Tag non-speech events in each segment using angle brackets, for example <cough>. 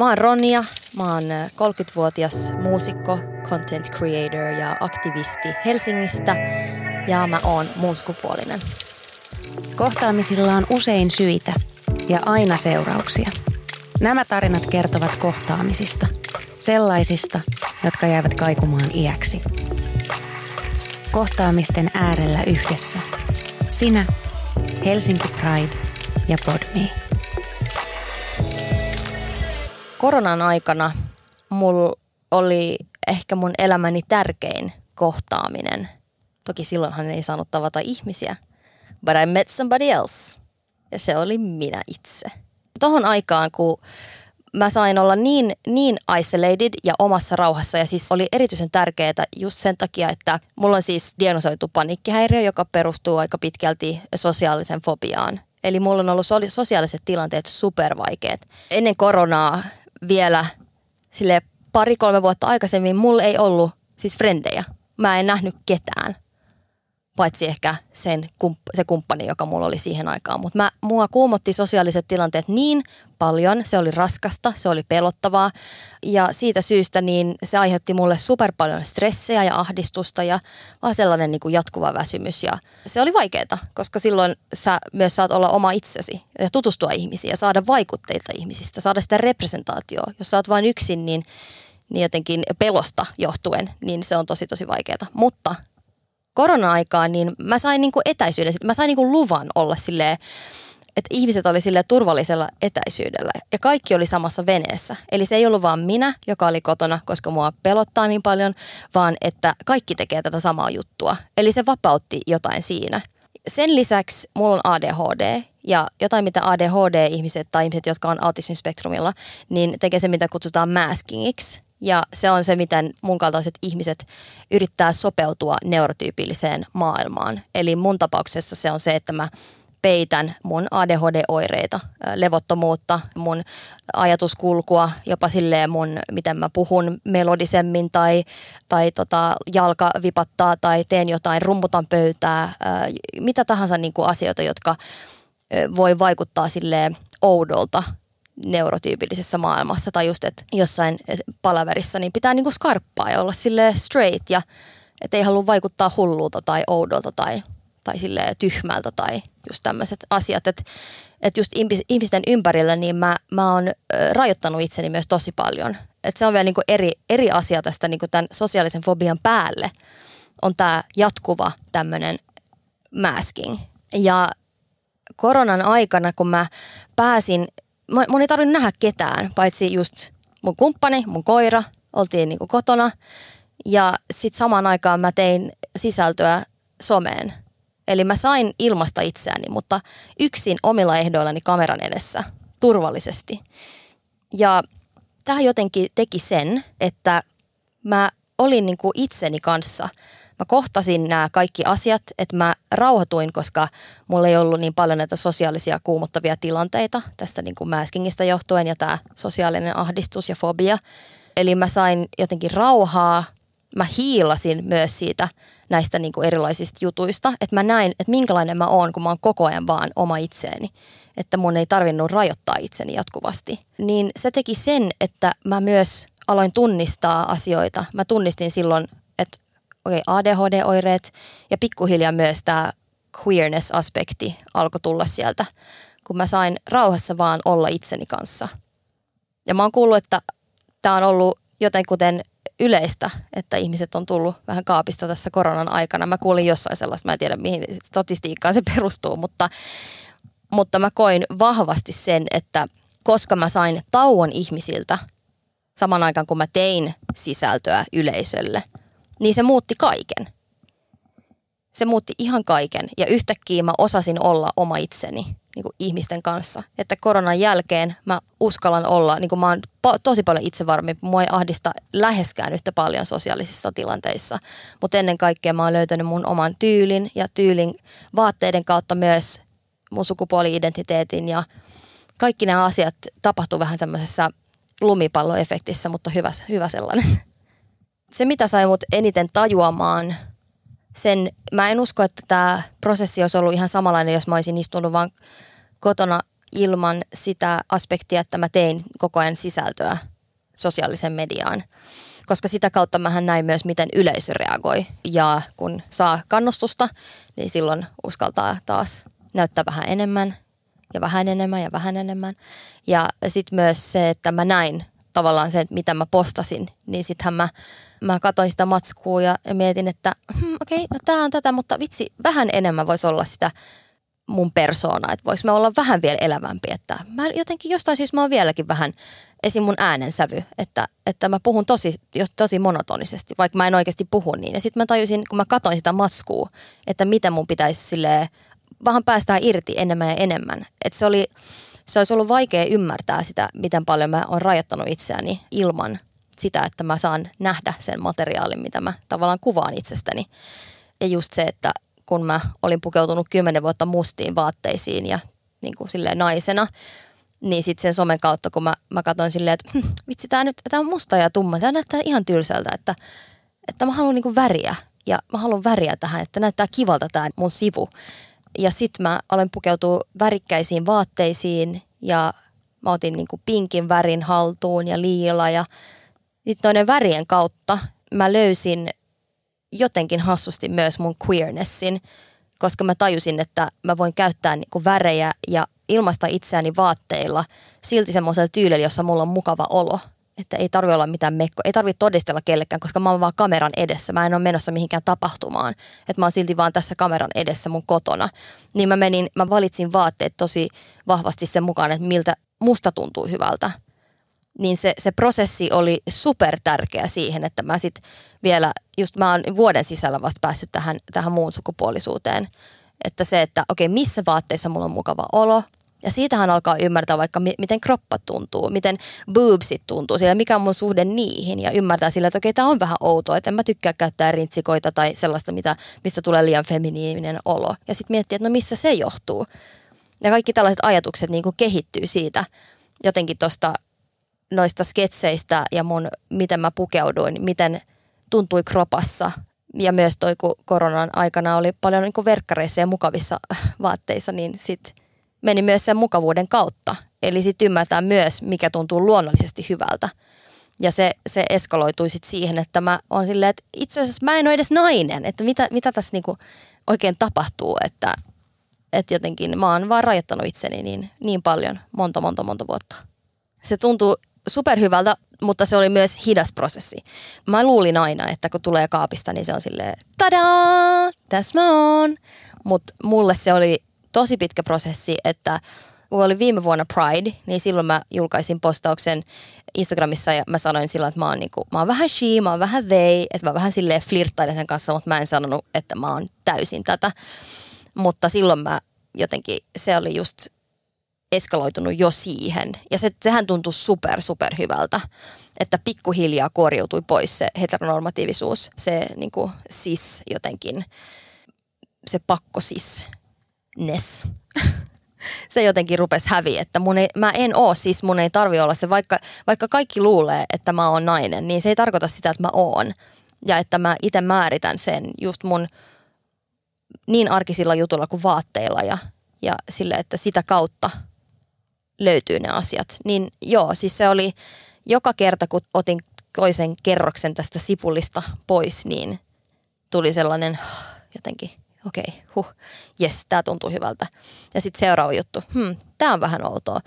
Mä oon Ronja, mä oon 30-vuotias muusikko, content creator ja aktivisti Helsingistä ja mä oon muun sukupuolinen. Kohtaamisilla on usein syitä ja aina seurauksia. Nämä tarinat kertovat kohtaamisista, sellaisista, jotka jäävät kaikumaan iäksi. Kohtaamisten äärellä yhdessä. Sinä, Helsinki Pride ja Podme. Koronan aikana mulla oli ehkä mun elämäni tärkein kohtaaminen. Toki silloinhan ei saanut tavata ihmisiä. But I met somebody else. Ja se oli minä itse. Tohon aikaan, kun mä sain olla niin, niin isolated ja omassa rauhassa ja siis oli erityisen tärkeää just sen takia, että mulla on siis diagnosoitu paniikkihäiriö, joka perustuu aika pitkälti sosiaalisen fobiaan. Eli mulla on ollut sosiaaliset tilanteet supervaikeat. Ennen koronaa vielä sille pari-kolme vuotta aikaisemmin mulla ei ollut siis frendejä. Mä en nähnyt ketään paitsi ehkä sen, se kumppani, joka mulla oli siihen aikaan. Mutta mua kuumotti sosiaaliset tilanteet niin paljon, se oli raskasta, se oli pelottavaa ja siitä syystä niin se aiheutti mulle super paljon stressejä ja ahdistusta ja vaan sellainen niin kuin jatkuva väsymys ja se oli vaikeaa, koska silloin sä myös saat olla oma itsesi ja tutustua ihmisiin ja saada vaikutteita ihmisistä, saada sitä representaatioa. Jos sä oot vain yksin, niin niin jotenkin pelosta johtuen, niin se on tosi tosi vaikeaa. Mutta korona-aikaan, niin mä sain niinku etäisyyden, mä sain niinku luvan olla silleen, että ihmiset oli sille turvallisella etäisyydellä ja kaikki oli samassa veneessä. Eli se ei ollut vaan minä, joka oli kotona, koska mua pelottaa niin paljon, vaan että kaikki tekee tätä samaa juttua. Eli se vapautti jotain siinä. Sen lisäksi mulla on ADHD ja jotain, mitä ADHD-ihmiset tai ihmiset, jotka on autismispektrumilla, niin tekee se, mitä kutsutaan maskingiksi. Ja se on se, miten mun kaltaiset ihmiset yrittää sopeutua neurotyypilliseen maailmaan. Eli mun tapauksessa se on se, että mä peitän mun ADHD-oireita, levottomuutta, mun ajatuskulkua, jopa silleen mun, miten mä puhun melodisemmin tai, tai tota, jalka vipattaa tai teen jotain, rummutan pöytää, mitä tahansa niin kuin asioita, jotka voi vaikuttaa sille oudolta neurotyypillisessä maailmassa tai just, että jossain palaverissa, niin pitää niinku skarppaa ja olla sille straight ja että ei halua vaikuttaa hullulta tai oudolta tai, tai sille tyhmältä tai just tämmöiset asiat. Että et just ihmisten ympärillä niin mä, mä oon rajoittanut itseni myös tosi paljon. Että se on vielä niinku eri, eri asia tästä niinku tämän sosiaalisen fobian päälle on tämä jatkuva tämmöinen masking. Ja koronan aikana, kun mä pääsin mun ei tarvinnut nähdä ketään, paitsi just mun kumppani, mun koira, oltiin niinku kotona. Ja sitten samaan aikaan mä tein sisältöä someen. Eli mä sain ilmasta itseäni, mutta yksin omilla ehdoillani kameran edessä, turvallisesti. Ja tämä jotenkin teki sen, että mä olin niinku itseni kanssa – mä kohtasin nämä kaikki asiat, että mä rauhoituin, koska mulla ei ollut niin paljon näitä sosiaalisia kuumottavia tilanteita tästä niin kuin mäskingistä johtuen ja tämä sosiaalinen ahdistus ja fobia. Eli mä sain jotenkin rauhaa, mä hiilasin myös siitä näistä niin kuin erilaisista jutuista, että mä näin, että minkälainen mä oon, kun mä oon koko ajan vaan oma itseeni että mun ei tarvinnut rajoittaa itseni jatkuvasti. Niin se teki sen, että mä myös aloin tunnistaa asioita. Mä tunnistin silloin okay, ADHD-oireet ja pikkuhiljaa myös tämä queerness-aspekti alkoi tulla sieltä, kun mä sain rauhassa vaan olla itseni kanssa. Ja mä oon kuullut, että tämä on ollut joten kuten yleistä, että ihmiset on tullut vähän kaapista tässä koronan aikana. Mä kuulin jossain sellaista, mä en tiedä mihin statistiikkaan se perustuu, mutta, mutta mä koin vahvasti sen, että koska mä sain tauon ihmisiltä saman aikaan kun mä tein sisältöä yleisölle – niin se muutti kaiken. Se muutti ihan kaiken ja yhtäkkiä mä osasin olla oma itseni niin kuin ihmisten kanssa. Että koronan jälkeen mä uskallan olla, niin kuin mä oon tosi paljon itsevarmi, mua ei ahdista läheskään yhtä paljon sosiaalisissa tilanteissa. Mutta ennen kaikkea mä oon löytänyt mun oman tyylin ja tyylin vaatteiden kautta myös mun sukupuoli-identiteetin ja kaikki nämä asiat tapahtuu vähän semmoisessa lumipalloefektissä, mutta hyvä, hyvä sellainen <laughs> se, mitä sai mut eniten tajuamaan, sen, mä en usko, että tämä prosessi olisi ollut ihan samanlainen, jos mä olisin istunut vaan kotona ilman sitä aspektia, että mä tein koko ajan sisältöä sosiaalisen mediaan. Koska sitä kautta mä näin myös, miten yleisö reagoi. Ja kun saa kannustusta, niin silloin uskaltaa taas näyttää vähän enemmän ja vähän enemmän ja vähän enemmän. Ja sitten myös se, että mä näin tavallaan se, että mitä mä postasin, niin sittenhän mä, mä katsoin sitä matskua ja, mietin, että hmm, okei, okay, no tää on tätä, mutta vitsi, vähän enemmän voisi olla sitä mun persoona, että voiko mä olla vähän vielä elävämpi, että mä jotenkin jostain syystä mä oon vieläkin vähän esim. mun äänensävy, että, että mä puhun tosi, tosi monotonisesti, vaikka mä en oikeasti puhu niin. Ja sitten mä tajusin, kun mä katoin sitä matskua, että miten mun pitäisi silleen vähän päästää irti enemmän ja enemmän. Että se oli, se olisi ollut vaikea ymmärtää sitä, miten paljon mä oon rajoittanut itseäni ilman sitä, että mä saan nähdä sen materiaalin, mitä mä tavallaan kuvaan itsestäni. Ja just se, että kun mä olin pukeutunut kymmenen vuotta mustiin vaatteisiin ja niin kuin silleen naisena, niin sitten sen somen kautta, kun mä, mä katsoin silleen, että hm, vitsi, tämä nyt tää on musta ja tumma, tämä näyttää ihan tylsältä, että, että mä haluan niinku väriä ja mä haluan väriä tähän, että näyttää kivalta tämä mun sivu. Ja sitten mä olen pukeutua värikkäisiin vaatteisiin ja mä otin niinku pinkin värin haltuun ja liila ja sitten noiden värien kautta mä löysin jotenkin hassusti myös mun queernessin, koska mä tajusin, että mä voin käyttää niinku värejä ja ilmaista itseäni vaatteilla silti semmoisella tyylillä, jossa mulla on mukava olo. Että ei tarvi olla mitään mekko, ei tarvi todistella kellekään, koska mä oon vaan kameran edessä. Mä en ole menossa mihinkään tapahtumaan. Että mä oon silti vaan tässä kameran edessä mun kotona. Niin mä menin, mä valitsin vaatteet tosi vahvasti sen mukaan, että miltä musta tuntuu hyvältä. Niin se, se prosessi oli super tärkeä siihen, että mä sit vielä, just mä oon vuoden sisällä vasta päässyt tähän, tähän muun sukupuolisuuteen. Että se, että okei, okay, missä vaatteissa mulla on mukava olo, ja siitähän alkaa ymmärtää vaikka miten kroppa tuntuu, miten boobsit tuntuu, sillä mikä on mun suhde niihin ja ymmärtää sillä, että okei, tämä on vähän outoa, että en mä tykkää käyttää rintsikoita tai sellaista, mitä, mistä tulee liian feminiininen olo. Ja sitten miettiä, että no missä se johtuu. Ja kaikki tällaiset ajatukset niin kehittyy siitä jotenkin tuosta noista sketseistä ja mun, miten mä pukeuduin, miten tuntui kropassa. Ja myös toi, kun koronan aikana oli paljon niin verkkareissa ja mukavissa vaatteissa, niin sitten meni myös sen mukavuuden kautta. Eli sitten ymmärtää myös, mikä tuntuu luonnollisesti hyvältä. Ja se, se eskaloitui sitten siihen, että mä oon silleen, että itse asiassa mä en ole edes nainen. Että mitä, mitä tässä niinku oikein tapahtuu, että, että jotenkin mä oon vaan rajoittanut itseni niin, niin paljon monta, monta, monta vuotta. Se tuntuu superhyvältä, mutta se oli myös hidas prosessi. Mä luulin aina, että kun tulee kaapista, niin se on silleen, tadaa, tässä mä oon. Mutta mulle se oli tosi pitkä prosessi, että kun oli viime vuonna Pride, niin silloin mä julkaisin postauksen Instagramissa ja mä sanoin silloin, että mä oon, niinku, mä oon vähän she, mä oon vähän they, että mä vähän silleen flirttailen sen kanssa, mutta mä en sanonut, että mä oon täysin tätä. Mutta silloin mä jotenkin, se oli just eskaloitunut jo siihen. Ja se, sehän tuntui super, super hyvältä, että pikkuhiljaa kuoriutui pois se heteronormatiivisuus, se niin kuin sis jotenkin, se pakko sis ness. <laughs> se jotenkin rupesi häviä, että mun ei, mä en oo siis, mun ei tarvi olla se, vaikka, vaikka kaikki luulee, että mä oon nainen, niin se ei tarkoita sitä, että mä oon. Ja että mä itse määritän sen just mun niin arkisilla jutulla kuin vaatteilla ja, ja sille, että sitä kautta löytyy ne asiat. Niin joo, siis se oli joka kerta, kun otin toisen kerroksen tästä sipulista pois, niin tuli sellainen jotenkin okei, okay, huh, jes, tämä tuntuu hyvältä. Ja sitten seuraava juttu, hmm, tämä on vähän outoa.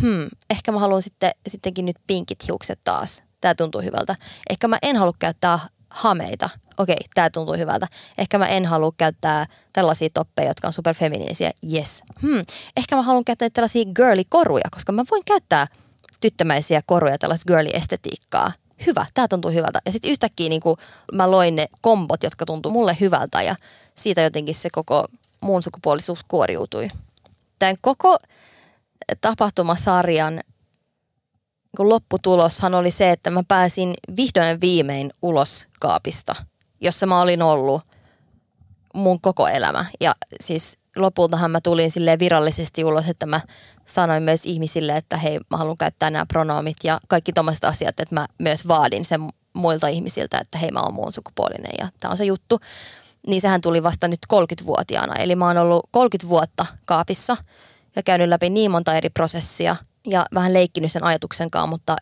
Hmm, ehkä mä haluan sitten, sittenkin nyt pinkit hiukset taas. Tämä tuntuu hyvältä. Ehkä mä en halua käyttää hameita. Okei, tämä tuntuu hyvältä. Ehkä mä en halua käyttää tällaisia toppeja, jotka on superfeminiinisiä. Yes. Hmm. Ehkä mä haluan käyttää tällaisia girly-koruja, koska mä voin käyttää tyttömäisiä koruja, tällaista girly-estetiikkaa. Hyvä, tämä tuntuu hyvältä. Ja sitten yhtäkkiä niin mä loin ne kombot, jotka tuntuu mulle hyvältä ja siitä jotenkin se koko muun sukupuolisuus kuoriutui. Tämän koko tapahtumasarjan niin lopputuloshan oli se, että mä pääsin vihdoin viimein ulos kaapista, jossa mä olin ollut mun koko elämä. Ja siis lopultahan mä tulin sille virallisesti ulos, että mä sanoin myös ihmisille, että hei, mä haluan käyttää nämä pronomit ja kaikki tuommoiset asiat, että mä myös vaadin sen muilta ihmisiltä, että hei, mä oon muun sukupuolinen ja tämä on se juttu niin sehän tuli vasta nyt 30-vuotiaana. Eli mä oon ollut 30 vuotta kaapissa ja käynyt läpi niin monta eri prosessia ja vähän leikkinyt sen ajatuksen kanssa, mutta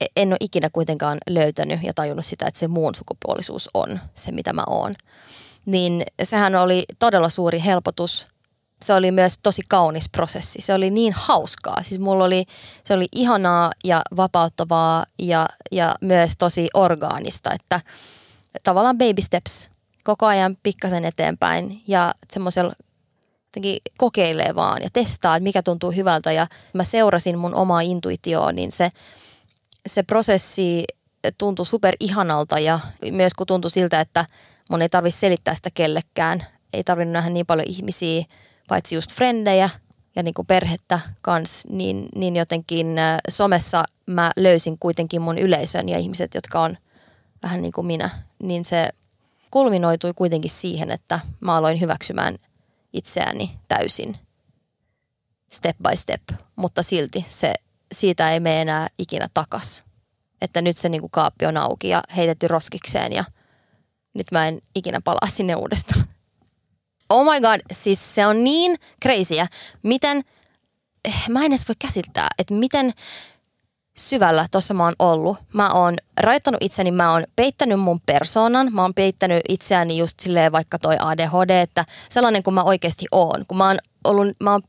e- en ole ikinä kuitenkaan löytänyt ja tajunnut sitä, että se muun sukupuolisuus on se, mitä mä oon. Niin sehän oli todella suuri helpotus. Se oli myös tosi kaunis prosessi. Se oli niin hauskaa. Siis mulla oli, se oli ihanaa ja vapauttavaa ja, ja myös tosi orgaanista, että tavallaan baby steps koko ajan pikkasen eteenpäin ja semmoisella jotenkin kokeilee vaan ja testaa, että mikä tuntuu hyvältä. Ja mä seurasin mun omaa intuitioon, niin se, se prosessi tuntui super ihanalta ja myös kun tuntui siltä, että mun ei tarvitse selittää sitä kellekään, ei tarvinnut nähdä niin paljon ihmisiä, paitsi just frendejä ja niin kuin perhettä kanssa, niin, niin jotenkin äh, somessa mä löysin kuitenkin mun yleisön ja ihmiset, jotka on vähän niin kuin minä, niin se kulminoitui kuitenkin siihen, että mä aloin hyväksymään itseäni täysin step by step, mutta silti se, siitä ei mene enää ikinä takas. Että nyt se niinku kaappi on auki ja heitetty roskikseen ja nyt mä en ikinä palaa sinne uudestaan. Oh my god, siis se on niin crazyä, miten, eh, mä en edes voi käsittää, että miten syvällä tuossa mä oon ollut. Mä oon rajoittanut itseni, mä oon peittänyt mun persoonan, mä oon peittänyt itseäni just silleen vaikka toi ADHD, että sellainen kuin mä oikeasti oon. Kun mä oon, ollut, mä oon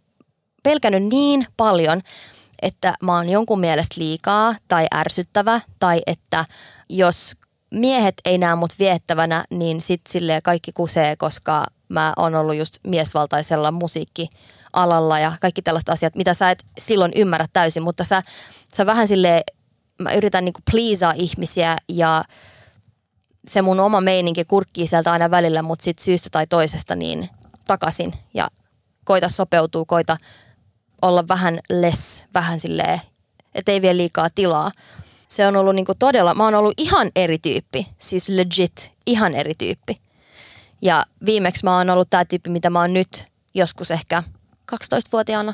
pelkännyt niin paljon, että mä oon jonkun mielestä liikaa tai ärsyttävä tai että jos miehet ei näe mut viettävänä, niin sit silleen kaikki kusee, koska mä oon ollut just miesvaltaisella musiikki alalla ja kaikki tällaiset asiat, mitä sä et silloin ymmärrä täysin, mutta sä, sä vähän sille mä yritän niinku pleasaa ihmisiä ja se mun oma meininki kurkkii sieltä aina välillä, mutta sit syystä tai toisesta niin takaisin ja koita sopeutua, koita olla vähän less, vähän silleen, ettei vie liikaa tilaa. Se on ollut niinku todella, mä oon ollut ihan eri tyyppi, siis legit ihan eri tyyppi. Ja viimeksi mä oon ollut tämä tyyppi, mitä mä oon nyt joskus ehkä – 12-vuotiaana.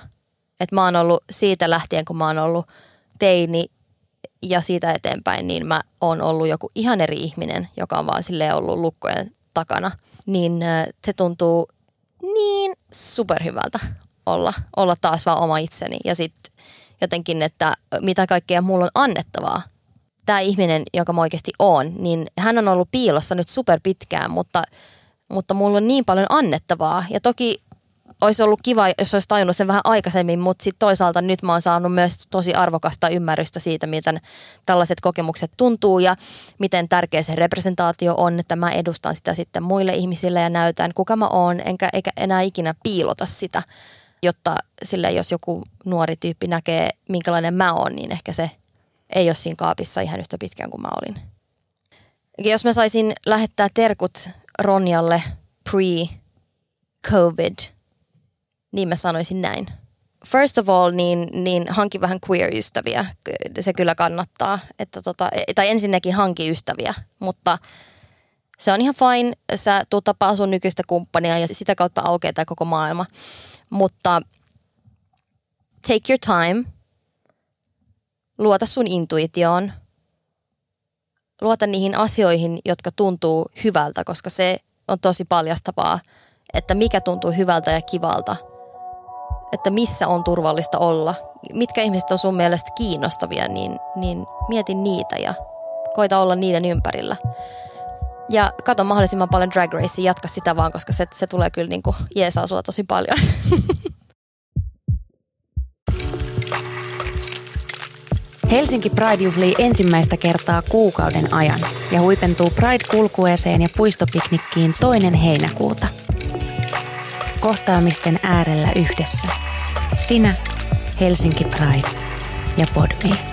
Että mä oon ollut siitä lähtien, kun mä oon ollut teini ja siitä eteenpäin, niin mä oon ollut joku ihan eri ihminen, joka on vaan sille ollut lukkojen takana. Niin se tuntuu niin superhyvältä olla, olla taas vaan oma itseni. Ja sitten jotenkin, että mitä kaikkea mulla on annettavaa. Tämä ihminen, joka mä oikeasti oon, niin hän on ollut piilossa nyt super pitkään, mutta, mutta mulla on niin paljon annettavaa. Ja toki olisi ollut kiva, jos olisi tajunnut sen vähän aikaisemmin, mutta sitten toisaalta nyt mä oon saanut myös tosi arvokasta ymmärrystä siitä, miten tällaiset kokemukset tuntuu ja miten tärkeä se representaatio on, että mä edustan sitä sitten muille ihmisille ja näytän, kuka mä oon, enkä eikä enää ikinä piilota sitä, jotta sille jos joku nuori tyyppi näkee, minkälainen mä oon, niin ehkä se ei ole siinä kaapissa ihan yhtä pitkään kuin mä olin. Jos mä saisin lähettää terkut Ronjalle pre-COVID – niin mä sanoisin näin. First of all, niin, niin hanki vähän queer-ystäviä. Se kyllä kannattaa. Että tota, tai ensinnäkin hanki ystäviä, mutta se on ihan fine. Sä tuu tapaa sun nykyistä kumppania ja sitä kautta aukeaa tämä koko maailma. Mutta take your time. Luota sun intuitioon. Luota niihin asioihin, jotka tuntuu hyvältä, koska se on tosi paljastavaa, että mikä tuntuu hyvältä ja kivalta – että missä on turvallista olla. Mitkä ihmiset on sun mielestä kiinnostavia, niin, niin mieti niitä ja koita olla niiden ympärillä. Ja kato mahdollisimman paljon Drag Racea, jatka sitä vaan, koska se, se tulee kyllä niin kuin jeesaa sua tosi paljon. <laughs> Helsinki Pride juhlii ensimmäistä kertaa kuukauden ajan ja huipentuu Pride-kulkueeseen ja puistopiknikkiin toinen heinäkuuta – kohtaamisten äärellä yhdessä. Sinä, Helsinki Pride ja Podme.